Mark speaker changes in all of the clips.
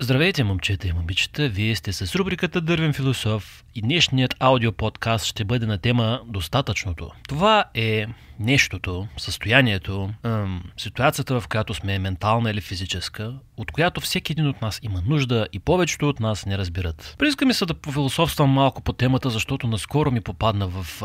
Speaker 1: Здравейте, момчета и момичета! Вие сте с рубриката Дървен философ и днешният аудиоподкаст ще бъде на тема Достатъчното. Това е нещото, състоянието, ем, ситуацията, в която сме ментална или физическа, от която всеки един от нас има нужда и повечето от нас не разбират. Прииска ми се да пофилософствам малко по темата, защото наскоро ми попадна в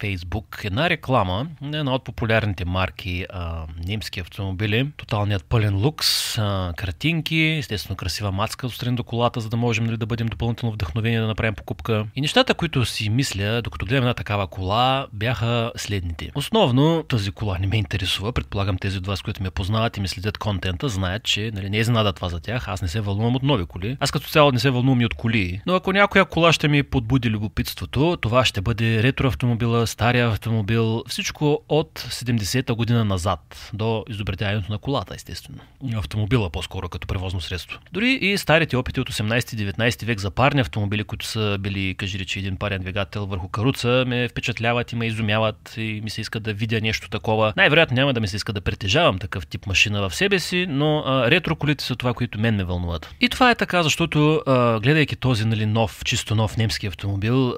Speaker 1: Фейсбук една реклама на една от популярните марки а, немски автомобили. Тоталният пълен лукс, а, картинки, естествено красива мацка отстрани до колата, за да можем нали, да бъдем допълнително вдъхновени да направим покупка. И нещата, които си мисля, докато гледам една такава кола, бяха следните. Основно тази кола не ме интересува. Предполагам тези от вас, които ме познават и ми следят контента, знаят, че нали, не е изненада това за тях. Аз не се вълнувам от нови коли. Аз като цяло не се вълнувам и от коли. Но ако някоя кола ще ми подбуди любопитството, това ще бъде ретро автомобила, стария автомобил, всичко от 70-та година назад до изобретяването на колата, естествено. Автомобила по-скоро като превозно средство. Дори и старите опити от 18-19 век за парни автомобили, които са били, кажи речи, един парен двигател върху каруца, ме впечатляват и ме изумяват и ми се иска да видя нещо такова. Най-вероятно няма да ми се иска да притежавам такъв тип машина в себе си, но ретро колите са това, които мен ме вълнуват. И това е така, защото гледайки този нали, нов, чисто нов немски автомобил,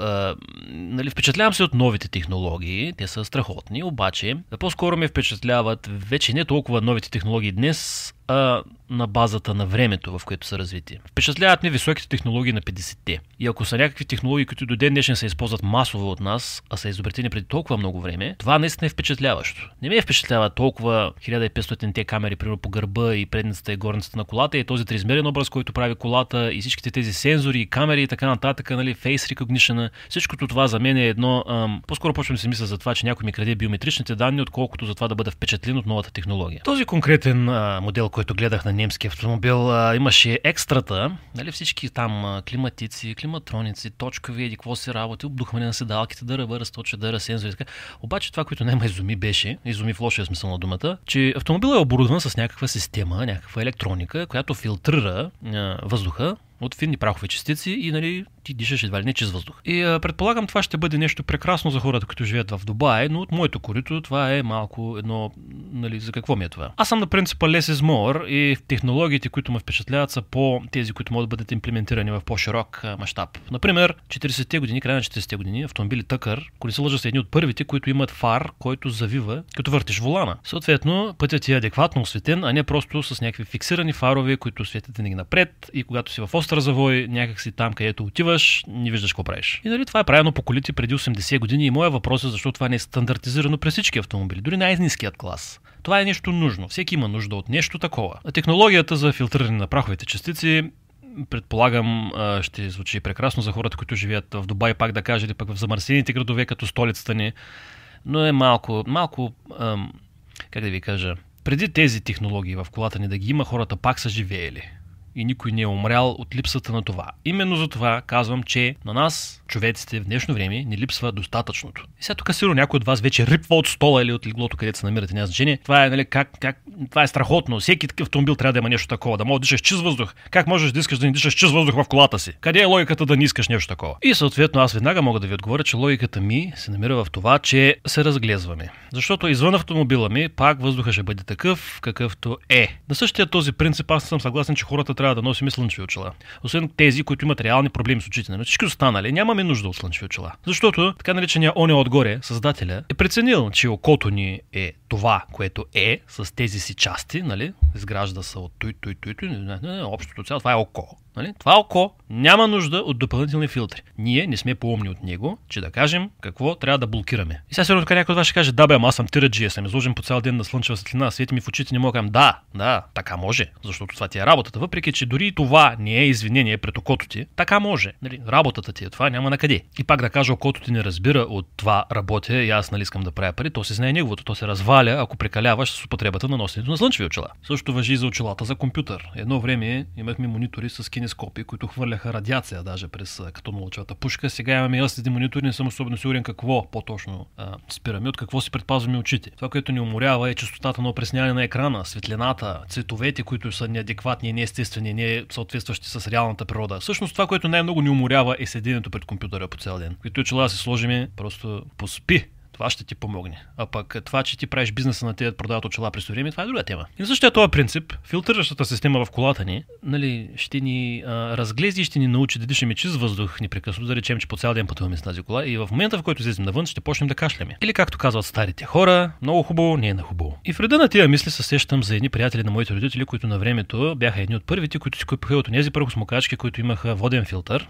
Speaker 1: нали, впечатлявам се от новите технологии. Те са страхотни, обаче по-скоро ме впечатляват вече не толкова новите технологии днес, а на базата на времето, в което са развити. Впечатляват ми високите технологии на 50-те. И ако са някакви технологии, които до ден днешен се използват масово от нас, а са изобретени преди толкова много време, това наистина е впечатляващо. Не ме впечатлява толкова 1500-те камери, примерно по гърба и предницата и горницата на колата и този триизмерен образ, който прави колата и всичките тези сензори и камери и така нататък, нали, face recognition. Всичкото това за мен е едно. Ам, по-скоро почвам да си мисля за това, че някой ми краде биометричните данни, отколкото за това да бъда впечатлен от новата технология. Този конкретен а, модел, който гледах на немски автомобил, а, имаше екстрата, нали, всички там а, климатици, климатроници, точкови, еди какво си работи, обдухване на седалките, да ръба, разточа, да сензори. Така. Обаче това, което ме изуми беше, изуми в лошия смисъл на думата, че автомобилът е оборудван с някаква система, някаква електроника, която филтрира а, въздуха от финни прахови частици и нали, ти дишаш едва ли не чист въздух. И а, предполагам това ще бъде нещо прекрасно за хората, които живеят в Дубай, но от моето корито това е малко едно, нали, за какво ми е това? Аз съм на принципа less is more и технологиите, които ме впечатляват са по тези, които могат да бъдат имплементирани в по-широк мащаб. Например, 40-те години, края на 40-те години, автомобили Тъкър, коли се лъжа са едни от първите, които имат фар, който завива, като въртиш волана. Съответно, пътят ти е адекватно осветен, а не просто с някакви фиксирани фарове, които светят винаги напред и когато си в остър завой, някакси там, където отиваш, не виждаш какво правиш. И нали, това е правено по колите преди 80 години и моя въпрос е защо това не е стандартизирано през всички автомобили, дори най-низкият клас. Това е нещо нужно. Всеки има нужда от нещо такова. А технологията за филтриране на праховите частици предполагам, ще звучи прекрасно за хората, които живеят в Дубай, пак да кажете, пък в замърсените градове, като столицата ни, но е малко, малко, как да ви кажа, преди тези технологии в колата ни да ги има, хората пак са живеели и никой не е умрял от липсата на това. Именно за това казвам, че на нас, човеците в днешно време, ни липсва достатъчното. И сега тук сигурно някой от вас вече рипва от стола или от леглото, където се намирате, няма значение. Това е, нали, как, как, това е страхотно. Всеки такъв автомобил трябва да има нещо такова, да може да дишаш чист въздух. Как можеш да искаш да не дишаш чист въздух в колата си? Къде е логиката да не искаш нещо такова? И съответно аз веднага мога да ви отговоря, че логиката ми се намира в това, че се разглезваме. Защото извън автомобила ми пак въздуха ще бъде такъв, какъвто е. На същия този принцип аз съм съгласен, че хората трябва да носим слънчеви очила. Освен тези, които имат реални проблеми с очите. Но всички останали нямаме нужда от слънчеви очила. Защото така наречения оне отгоре, създателя, е преценил, че окото ни е това, което е, с тези си части, нали? Изгражда се от той, той, той, той, не, не, не, общото цяло, това е око. Нали? Това око няма нужда от допълнителни филтри. Ние не сме по-умни от него, че да кажем какво трябва да блокираме. И сега сигурно някой от вас ще каже, да бе, аз съм тираджия, съм изложен по цял ден на слънчева светлина, свети ми в очите, не мога да да, така може, защото това ти е работата. Въпреки, че дори това не е извинение пред окото ти, така може. Нали? Работата ти е това, няма на къде. И пак да кажа, окото ти не разбира от това работя и аз нали искам да правя пари, то се знае неговото, то се разваля, ако прекаляваш с употребата на носенето на слънчеви очила. Също въжи и за очилата за компютър. Едно време имахме монитори с кинескопи, които хвърляха радиация даже през като мълчата пушка. Сега имаме LCD монитори, не съм особено сигурен какво по-точно а, спираме, от какво си предпазваме очите. Това, което ни уморява е частотата на опресняване на екрана, светлината, цветовете, които са неадекватни, неестествени, не съответстващи с реалната природа. Всъщност това, което най-много ни уморява е седенето пред компютъра по цял ден. Които очила да си сложиме, просто поспи Това ще ти помогне. А пък това, че ти правиш бизнеса на тези продават очила през време, това е друга тема. И на същия този принцип, филтриращата система в колата ни, нали, ще ни а, разглези и ще ни научи да дишаме чист въздух непрекъснато, да речем, че по цял ден пътуваме с тази кола и в момента, в който излезем навън, ще почнем да кашляме. Или както казват старите хора, много хубаво, не е на хубаво. И в реда на тия мисли се сещам за едни приятели на моите родители, които на времето бяха едни от първите, които си купиха от тези прахосмокачки, които имаха воден филтър.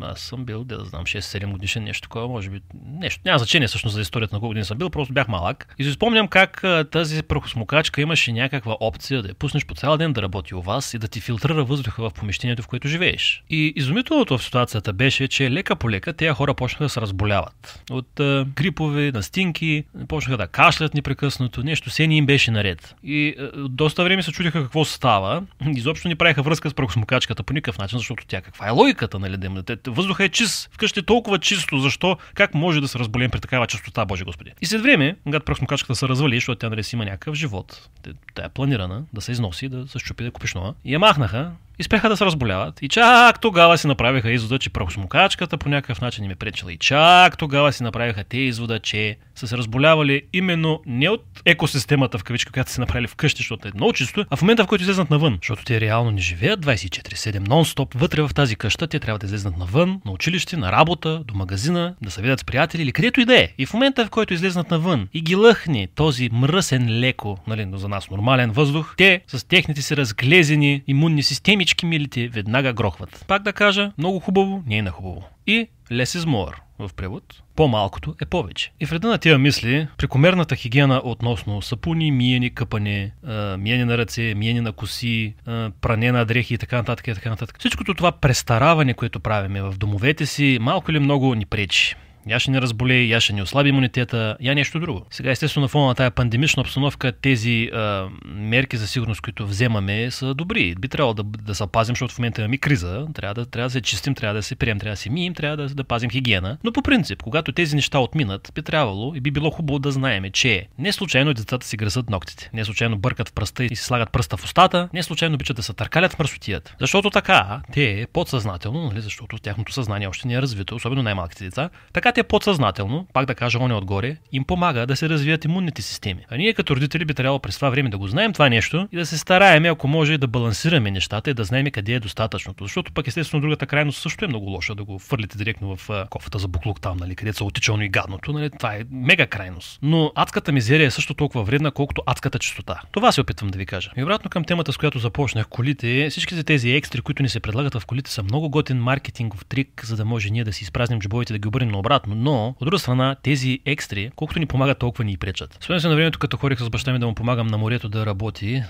Speaker 1: Аз съм бил, да знам, 6-7 годишен, нещо такова, може би. Нещо. Няма значение всъщност за историята на колко години съм бил, просто бях малък. И си спомням как тази прахосмокачка имаше някаква опция да я пуснеш по цял ден да работи у вас и да ти филтрира въздуха в помещението, в което живееш. И изумителното в ситуацията беше, че лека по лека тези хора почнаха да се разболяват. От а, грипове, настинки, почнаха да кашлят непрекъснато, нещо се ни им беше наред. И а, доста време се чудиха какво става. Изобщо не правиха връзка с прахосмокачката по никакъв начин, защото тя каква е логиката, нали? Въздуха е чист, вкъщи е толкова чисто, защо, как може да се разболеем при такава частота, Боже Господи. И след време, когато прахосмокачката се развали, защото тя нали си има някакъв живот, тя е планирана да се износи, да се щупи, да купиш нова. И я махнаха и спеха да се разболяват. И чак тогава си направиха извода, че прахосмокачката по някакъв начин им е пречила. И чак тогава си направиха те извода, че са се разболявали именно не от екосистемата в кавичка, която са направили вкъщи, защото е много чисто, а в момента, в който излезнат навън. Защото те реално не живеят 24-7 нон-стоп вътре в тази къща. Те трябва да излезнат навън, на училище, на работа, до магазина, да се видят с приятели или където и да е. И в момента, в който излезнат навън и ги лъхне този мръсен леко, нали, за нас нормален въздух, те с техните си разглезени имунни системи всички милите веднага грохват. Пак да кажа, много хубаво не е на хубаво. И less is more в превод. По-малкото е повече. И в реда на тия мисли, прекомерната хигиена относно сапуни, миени, къпане, миени на ръце, миени на коси, пране на дрехи и така нататък, и така нататък. Всичкото това престараване, което правиме в домовете си, малко или много ни пречи я ще не разболее, я ще не ослаби имунитета, я нещо друго. Сега, естествено, на фона на тази пандемична обстановка, тези а, мерки за сигурност, които вземаме, са добри. Би трябвало да, да се пазим, защото в момента имаме криза. Трябва да, трябва да се чистим, трябва да се прием, трябва да се мием, трябва да, да пазим хигиена. Но по принцип, когато тези неща отминат, би трябвало и би било хубаво да знаем, че не случайно децата си гръзат ногтите, не случайно бъркат в пръста и си слагат пръста в устата, не случайно обичат да се търкалят в мърсотията. Защото така, те подсъзнателно, нали, защото тяхното съзнание още не е развито, особено най-малките деца, така те подсъзнателно, пак да кажа оне отгоре, им помага да се развият имунните системи. А ние като родители би трябвало през това време да го знаем това нещо и да се стараем, ако може да балансираме нещата и да знаем къде е достатъчното. Защото пък естествено другата крайност също е много лоша да го фърлите директно в кофата за буклук там, нали, където са отичално и гадното. Нали, това е мега крайност. Но адската мизерия е също толкова вредна, колкото адската чистота. Това се опитвам да ви кажа. И обратно към темата, с която започнах колите, всичките тези екстри, които ни се предлагат в колите, са много готин маркетингов трик, за да може ние да си изпразним джобовете да ги обърнем обратно. Но от друга страна, тези екстри, колкото ни помагат, толкова ни и пречат. Спомням се на времето, като ходих с баща ми да му помагам на морето да работи,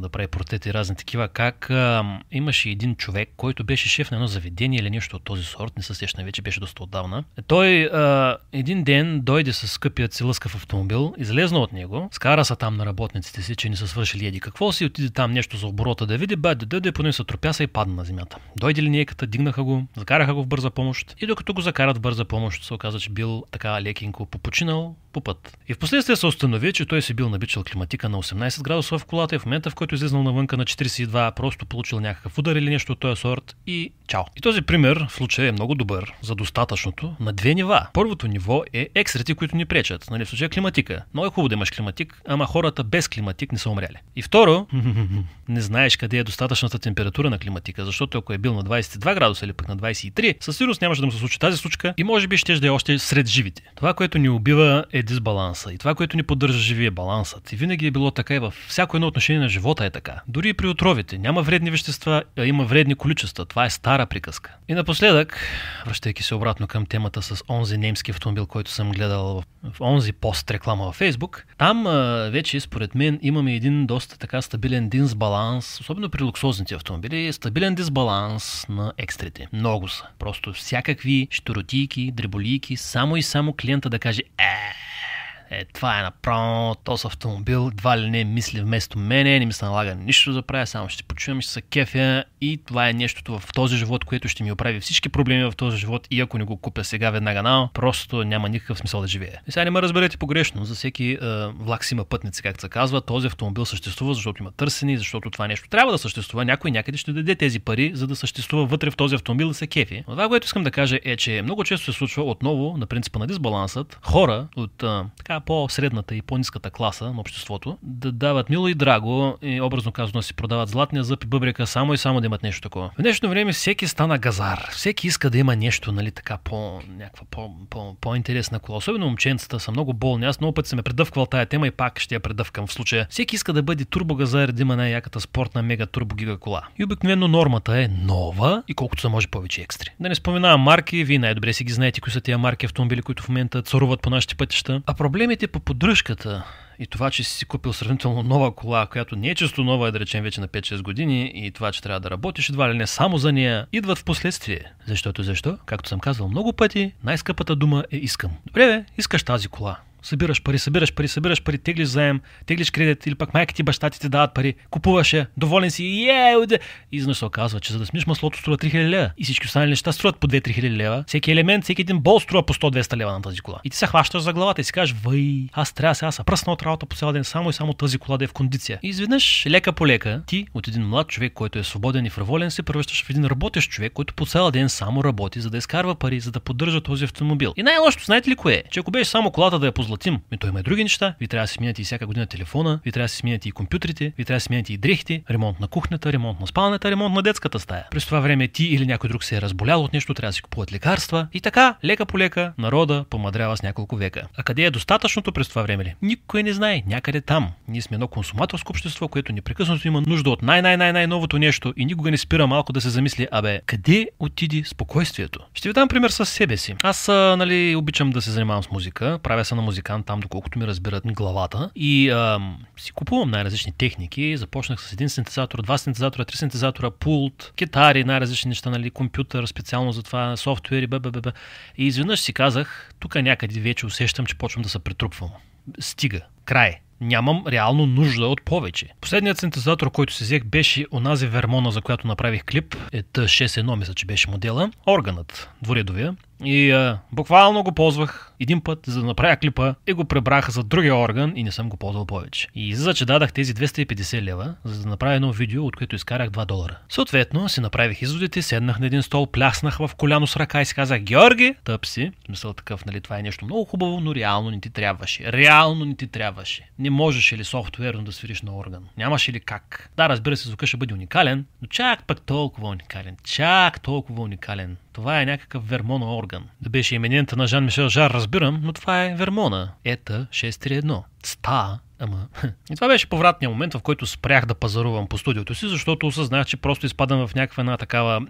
Speaker 1: да прави портрети и разни такива, как имаше един човек, който беше шеф на едно заведение или нещо от този сорт, не се сещам вече, беше доста отдавна. Той а, един ден дойде с скъпият си лъскав автомобил, излезна от него, скара се там на работниците си, че не са свършили еди какво си, отиде там нещо за оборота да види, бе, да дойде, поне се тропяса и падна на земята. Дойде линейката, дигнаха го, закараха го в бърза помощ и докато го закарат в бърза помощ, се оказа, че бил така лекенко попочинал по път. И в последствие се установи, че той си бил набичал климатика на 18 градуса в колата и в момента, в който е излезнал навънка на 42, просто получил някакъв удар или нещо от този сорт и чао. И този пример в случая е много добър за достатъчното на две нива. Първото ниво е екстрите, които ни пречат. Нали, в случая климатика. Много е хубаво да имаш климатик, ама хората без климатик не са умряли. И второ, не знаеш къде е достатъчната температура на климатика, защото ако е бил на 22 градуса или пък на 23, със сигурност нямаше да му се случи тази случка и може би ще да е още сред живите. Това, което ни убива е дисбаланса и това, което ни поддържа живи е балансът. И винаги е било така и във всяко едно отношение на живота е така. Дори и при отровите. Няма вредни вещества, а има вредни количества. Това е стара приказка. И напоследък, връщайки се обратно към темата с онзи немски автомобил, който съм гледал в, онзи пост реклама във Фейсбук, там а, вече според мен имаме един доста така стабилен дисбаланс, особено при луксозните автомобили, стабилен дисбаланс на екстрите. Много са. Просто всякакви щуротийки, дреболийки, само и само клиента да каже е, е, това е направо, този автомобил, два ли не мисли вместо мене, не ми се налага нищо да правя, само ще почувам, ще се кефя. И това е нещото в този живот, което ще ми оправи всички проблеми в този живот. И ако не го купя сега веднага на, просто няма никакъв смисъл да живее. И сега не ме разберете погрешно, за всеки е, влак си има пътници, както се казва, този автомобил съществува, защото има търсени, защото това нещо трябва да съществува, някой някъде ще даде тези пари, за да съществува вътре в този автомобил да се кефи. Но това, което искам да кажа е, че много често се случва отново на принципа на дисбалансът, хора от а, така по-средната и по-низката класа на обществото да дават мило и драго и образно казано си продават златния зъб и бъбрека само и само да имат нещо такова. В днешно време всеки стана газар. Всеки иска да има нещо, нали, така по някаква по, по, по-интересна кола. Особено момченцата са много болни. Аз много пъти съм предъвквал тая тема и пак ще я предъвкам в случая. Всеки иска да бъде турбогазар, да има най-яката спортна мега турбогига кола. И обикновено нормата е нова и колкото се може повече екстри. Да не споменавам марки, вие най-добре си ги знаете кои са тия марки автомобили, които в момента царуват по нашите пътища. А проблемите по поддръжката и това, че си купил сравнително нова кола, която не е често нова, е да речем вече на 5-6 години, и това, че трябва да работиш едва ли не само за нея, идват в последствие. Защото защо? Както съм казвал много пъти, най-скъпата дума е искам. Добре, бе, искаш тази кола събираш пари, събираш пари, събираш пари, теглиш заем, теглиш кредит или пък майка ти, баща ти ти дават пари, купуваш я, доволен си, е, и изведнъж се оказва, че за да смиш маслото струва 3000 лева и всички останали неща струват по 2-3000 лева. Всеки елемент, всеки един бол струва по 100-200 лева на тази кола. И ти се хващаш за главата и си кажеш, вай, аз трябва сега са пръсна от работа по цял ден, само и само тази кола да е в кондиция. И изведнъж, лека по лека, ти от един млад човек, който е свободен и фриволен, се превръщаш в един работещ човек, който по цял ден само работи, за да изкарва пари, за да поддържа този автомобил. И най-лошото, знаете ли кое е? Че ако беше само колата да я позлатим, ми той има и други неща. Ви трябва да си сменяте и всяка година телефона, ви трябва да си сменяте и компютрите, ви трябва да си сменяте и дрехите, ремонт на кухнята, ремонт на спалнята, ремонт на детската стая. През това време ти или някой друг се е разболял от нещо, трябва да си купуват лекарства и така, лека по лека, народа помадрява с няколко века. А къде е достатъчното през това време? Никой не знае, някъде там. Ние сме едно консуматорско общество, което непрекъснато има нужда от най-най-най-най-новото нещо и никога не спира малко да се замисли, абе, къде отиди спокойствието? Ще ви дам пример с себе си. Аз, нали, обичам да се занимавам с музика, правя се на музикант там, доколкото ми разбират главата. И а, си купувам най-различни техники. Започнах с един синтезатор, два синтезатора, три синтезатора, пулт, китари, най-различни неща, нали, компютър, специално за това, софтуери, ббб. И изведнъж си казах, тук някъде вече усещам, че почвам да се претрупвам. Стига. Край нямам реално нужда от повече. Последният синтезатор, който си взех, беше онази Вермона, за която направих клип. Е T61, мисля, че беше модела. Органът, дворедовия. И а, буквално го ползвах един път, за да направя клипа и го пребрах за другия орган и не съм го ползвал повече. И за че дадах тези 250 лева, за да направя едно видео, от което изкарах 2 долара. Съответно, си направих изводите, седнах на един стол, пляснах в коляно с ръка и си казах, Георги, тъп си. Смисъл такъв, нали, това е нещо много хубаво, но реално не ти трябваше. Реално не ти трябваше. Не можеш ли софтуерно да свириш на орган? Нямаше ли как? Да, разбира се, звука ще бъде уникален, но чак пък толкова уникален. Чак толкова уникален. Това е някакъв вермона орган. Да беше именента на Жан-Мишел Жар, разбирам, но това е вермона. Ета 631. Ста Ама. И това беше повратният момент, в който спрях да пазарувам по студиото си, защото осъзнах, че просто изпадам в някаква една такава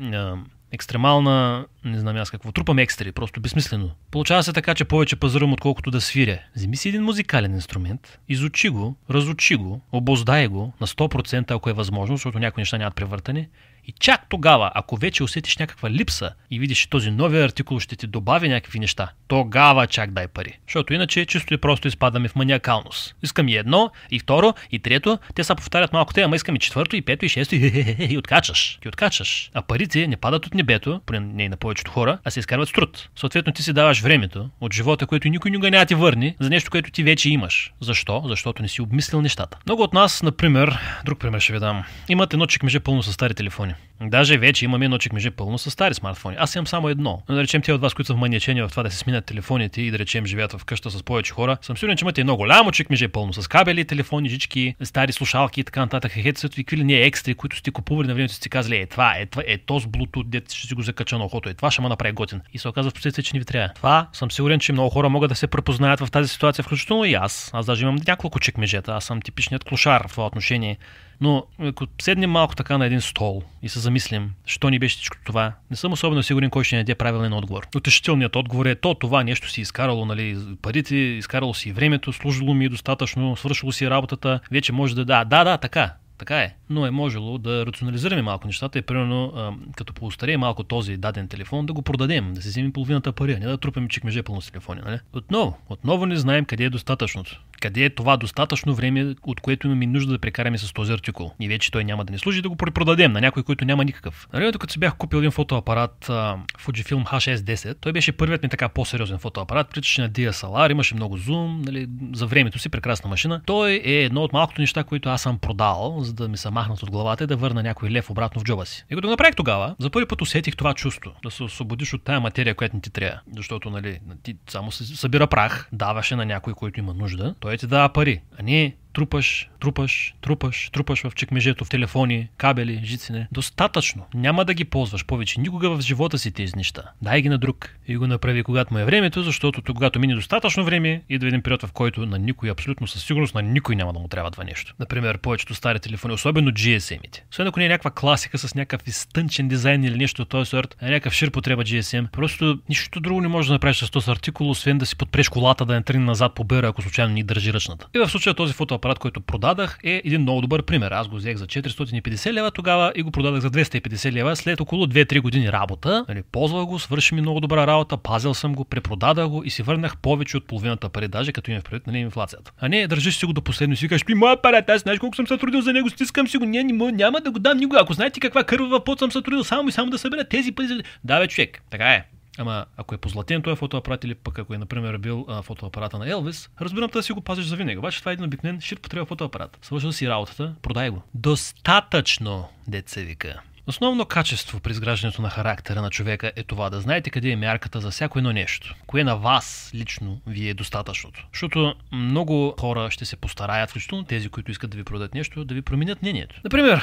Speaker 1: екстремална, не знам аз какво, трупам екстри, просто безсмислено. Получава се така, че повече пазарувам, отколкото да свиря. Вземи си един музикален инструмент, изучи го, разучи го, обоздай го на 100%, ако е възможно, защото някои неща нямат превъртане и чак тогава, ако вече усетиш някаква липса и видиш, че този новия артикул ще ти добави някакви неща, тогава чак дай пари. Защото иначе чисто и просто изпадаме в маниакалност. Искам и едно, и второ, и трето, те са повтарят малко те, ама искам и четвърто, и пето, и шесто, и, и откачаш. И откачаш. А парите не падат от небето, поне не и на повечето хора, а се изкарват с труд. Съответно ти си даваш времето от живота, което никой никога няма ти върне, за нещо, което ти вече имаш. Защо? Защото не си обмислил нещата. Много от нас, например, друг пример ще ви дам, имат едно чекмеже пълно с стари телефони. Даже вече имаме едно чекмеже пълно с стари смартфони. Аз имам само едно. Но да речем те от вас, които са вманиачени в това да се сменят телефоните и да речем живеят в къща с повече хора, съм сигурен, че имате едно голямо чекмеже пълно с кабели, телефони, жички, стари слушалки и така нататък, хедсет и какви ли не екстри, които сте купували на времето сте казали, е това, е това, е то с Bluetooth, дете ще си го закача на ухото, е това ще ме направи готин. И се оказва в последствие, че не ви трябва. Това съм сигурен, че много хора могат да се препознаят в тази ситуация, включително и аз. Аз даже имам няколко чекмежета, аз съм типичният клошар в това отношение. Но ако седнем малко така на един стол и се замислим, що ни беше всичко това, не съм особено сигурен кой ще ни даде правилен отговор. Утешителният отговор е то това нещо си изкарало, нали, парите, изкарало си времето, служило ми достатъчно, свършило си работата, вече може да да, да, да, така, така е. Но е можело да рационализираме малко нещата и примерно а, като поустарее малко този даден телефон, да го продадем, да си вземем половината пари, а не да трупаме чекмеже пълно с телефони. Нали? Отново, отново не знаем къде е достатъчното. Къде е това достатъчно време, от което имаме нужда да прекараме с този артикул? И вече той няма да ни служи да го препродадем на някой, който няма никакъв. На времето, като си бях купил един фотоапарат uh, Fujifilm H610, той беше първият ми така по-сериозен фотоапарат, приличаше на DSLR, имаше много зум, нали, за времето си прекрасна машина. Той е едно от малкото неща, които аз съм продал, за да ми се махнат от главата и да върна някой лев обратно в джоба си. И като направих тогава, за първи път усетих това чувство, да се освободиш от тая материя, която не ти трябва. Защото, нали, ти само събира прах, даваше на някой, който има нужда, той ти дава пари, а не трупаш, трупаш, трупаш, трупаш в чекмежето, в телефони, кабели, жици. Достатъчно. Няма да ги ползваш повече. Никога в живота си тези неща. Дай ги на друг. И го направи когато му е времето, защото когато мине достатъчно време, идва един период, в който на никой, абсолютно със сигурност, на никой няма да му трябва това нещо. Например, повечето стари телефони, особено GSM-ите. Освен ако не е някаква класика с някакъв изтънчен дизайн или нещо от този сорт, а някакъв шир потреба GSM, просто нищо друго не може да направиш с този артикул, освен да си подпреш колата да не тръгне назад по бера, ако случайно ни държи ръчната. И в случая този фотоапарат апарат, който продадах, е един много добър пример. Аз го взех за 450 лева тогава и го продадах за 250 лева след около 2-3 години работа. Нали, ползвах го, свърши ми много добра работа, пазил съм го, препродадах го и си върнах повече от половината пари, даже като имам предвид нали, инфлацията. А не, държиш си го до последно и си кажеш, моя апарат, аз знаеш колко съм се трудил за него, стискам си го, не, няма, няма да го дам никога. Ако знаете каква кървава пот съм се трудил само и само да събера тези пари. Да, бе, човек, така е. Ама ако е позлатен този фотоапарат или пък ако е, например, бил а, фотоапарата на Елвис, разбирам да си го пазиш за винаги. Обаче това е един обикновен ширт потреба фотоапарат. Свършил си работата, продай го. Достатъчно, деца вика. Основно качество при изграждането на характера на човека е това да знаете къде е мярката за всяко едно нещо. Кое на вас лично ви е достатъчното. Защото много хора ще се постараят, включително тези, които искат да ви продадат нещо, да ви променят мнението. Например,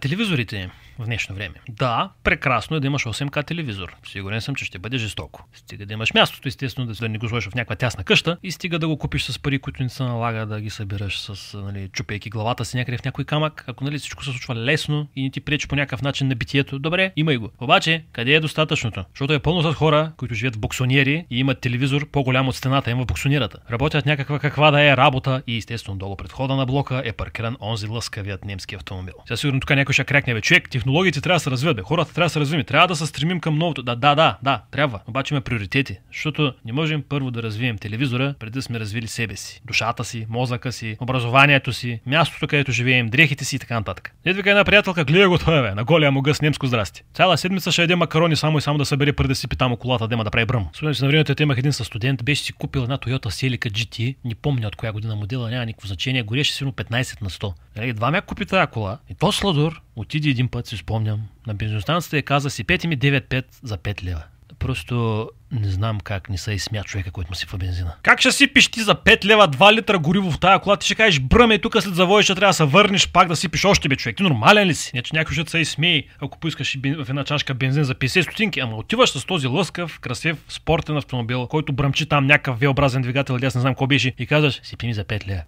Speaker 1: телевизорите в днешно време. Да, прекрасно е да имаш 8К телевизор. Сигурен съм, че ще бъде жестоко. Стига да имаш мястото, естествено, да, да не го сложиш в някаква тясна къща и стига да го купиш с пари, които не се налага да ги събираш с, нали, чупейки главата си някъде в някой камък. Ако нали, всичко се случва лесно и не ти пречи по някакъв начин на битието, добре, имай го. Обаче, къде е достатъчното? Защото е пълно с хора, които живеят в боксониери и имат телевизор по-голям от стената им в боксонирата. Работят някаква каква да е работа и естествено долу пред хода на блока е паркиран онзи лъскавият немски автомобил. Сега сигурно тук някой ще крякне, бе, човек, технологиите трябва да се развиват, бе. хората трябва да се развиват, трябва да се стремим към новото. Да, да, да, да, трябва. Обаче има приоритети, защото не можем първо да развием телевизора, преди да сме развили себе си, душата си, мозъка си, образованието си, мястото, където живеем, дрехите си и така нататък. Ето вика една приятелка, гледа го това, бе, на голия му гъс немско здрасти. Цяла седмица ще яде макарони само и само да събере преди да си питам колата, да има да прави бръм. Спомням си на времето, имах един със студент, беше си купил една Toyota Celica GT, не помня от коя година модела, няма никакво значение, гореше сигурно 15 на 100. Нали, два ме купи тази кола и то сладур отиде един път, си спомням, на бензиностанцията и каза си 5 ми 9,5 за 5 лева. Просто не знам как не се изсмя човека, който му сипва бензина. Как ще сипиш ти за 5 лева 2 литра гориво в тая кола? Ти ще кажеш, бръме, тук след завоя ще трябва да се върнеш пак да сипиш още бе, човек. Ти нормален ли си? Не, че някой ще се изсмее, ако поискаш в една чашка бензин за 50 стотинки, ама отиваш с този лъскав, красив, спортен автомобил, който бръмчи там някакъв V-образен двигател, аз не знам какво беше, и казваш, сипи ми за 5 лева.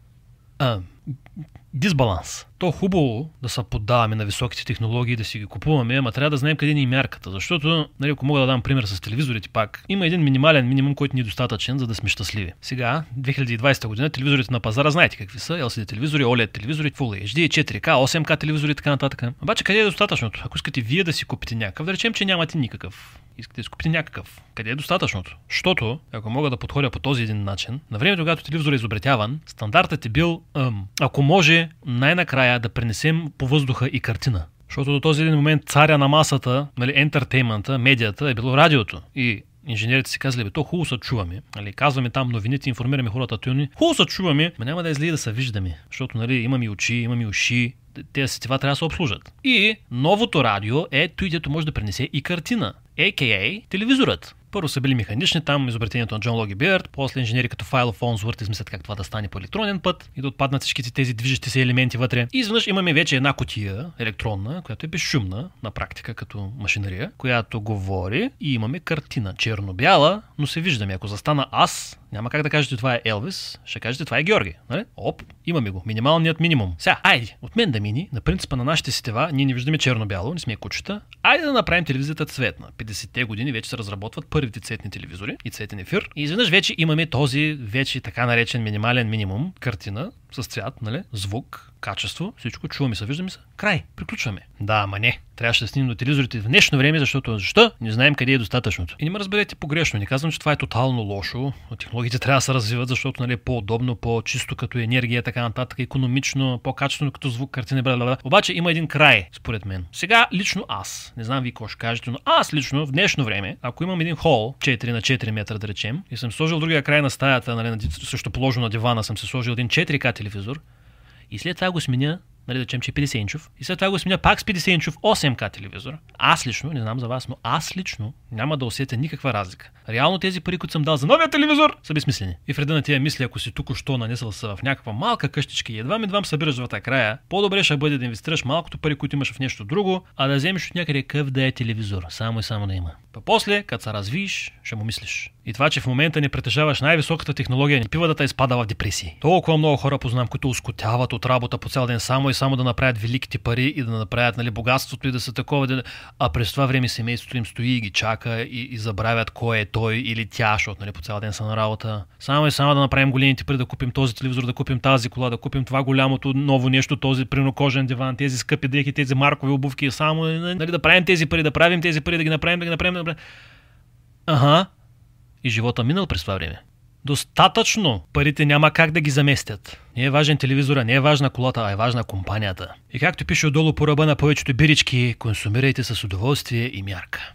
Speaker 1: А, дисбаланс. То хубаво да се поддаваме на високите технологии, да си ги купуваме, ама трябва да знаем къде ни е мярката. Защото, нали, ако мога да дам пример с телевизорите пак, има един минимален минимум, който ни е достатъчен, за да сме щастливи. Сега, 2020 година, телевизорите на пазара знаете какви са. LCD телевизори, OLED телевизори, Full HD, 4K, 8K телевизори и така нататък. Обаче къде е достатъчното? Ако искате вие да си купите някакъв, да речем, че нямате никакъв искате да купите някакъв. Къде е достатъчното? Защото, ако мога да подходя по този един начин, на времето, когато телевизор е изобретяван, стандартът е бил, ъм, ако може, най-накрая да пренесем по въздуха и картина. Защото до този един момент царя на масата, нали, ентертеймента, медията е било радиото. И инженерите си казали, бе, то хубаво се чуваме. Нали, казваме там новините, информираме хората, тюни. Хубаво се чуваме, но няма да излие да се виждаме. Защото нали, имаме очи, имаме уши, тези сетива трябва да се обслужат. И новото радио е той, дето може да пренесе и картина, a.k.a. телевизорът. Първо са били механични, там изобретението на Джон Логи Бирд, после инженери като Файл Фонсворт измислят как това да стане по електронен път и да отпаднат всичките тези движещи се елементи вътре. И изведнъж имаме вече една котия електронна, която е безшумна на практика като машинария, която говори и имаме картина черно-бяла, но се виждаме. Ако застана аз, няма как да кажете това е Елвис, ще кажете това е Георги. Нали? Оп, имаме го. Минималният минимум. Сега, айде, от мен да мини, на принципа на нашите сетива, ние не виждаме черно-бяло, не сме кучета. Айде да направим телевизията цветна. 50-те години вече се разработват първите цветни телевизори и цветен ефир. И изведнъж вече имаме този вече така наречен минимален минимум картина, с цвят, нали? Звук, качество, всичко, чуваме се, виждаме се. Край, приключваме. Да, ама не. Трябваше да снимем до телевизорите в днешно време, защото защо? Не знаем къде е достатъчното. И не ме разберете погрешно. Не казвам, че това е тотално лошо. Технологиите трябва да се развиват, защото нали, е по-удобно, по-чисто като енергия, така нататък, економично, по-качествено като звук, картина, бла, бла, бла. Обаче има един край, според мен. Сега лично аз, не знам ви какво ще кажете, но аз лично в днешно време, ако имам един хол, 4 на 4 метра да речем, и съм сложил другия край на стаята, нали, също положено на дивана, съм се сложил един 4К телевизор, и след това го сменя нали, да чем, че е 50 инчов, и след това го сменя пак с 50 инчов 8К телевизор. Аз лично, не знам за вас, но аз лично няма да усетя никаква разлика. Реално тези пари, които съм дал за новия телевизор, са безсмислени. И вреда на тия мисли, ако си тук що нанесъл се в някаква малка къщичка и едва едва събираш в края, по-добре ще бъде да инвестираш малкото пари, които имаш в нещо друго, а да вземеш от някъде къв да е телевизор, само и само да има. Па после, като се развиеш, ще му мислиш. И това, че в момента не притежаваш най-високата технология, не пива да те изпада в депресии. Толкова много хора познавам, които ускотяват от работа по цял ден само и само да направят великите пари и да направят нали, богатството и да са такова, да... а през това време семейството им стои и ги чака и, и забравят кой е той или тя, защото нали, по цял ден са на работа. Само и само да направим големите пари, да купим този телевизор, да купим тази кола, да купим това голямото ново нещо, този принокожен диван, тези скъпи дрехи, тези маркови обувки, само нали, да правим тези пари, да правим тези пари, да ги направим, да ги направим, направим. Ага. И живота минал през това време. Достатъчно парите няма как да ги заместят. Не е важен телевизора, не е важна колата, а е важна компанията. И както пише отдолу по ръба на повечето бирички, консумирайте с удоволствие и мярка.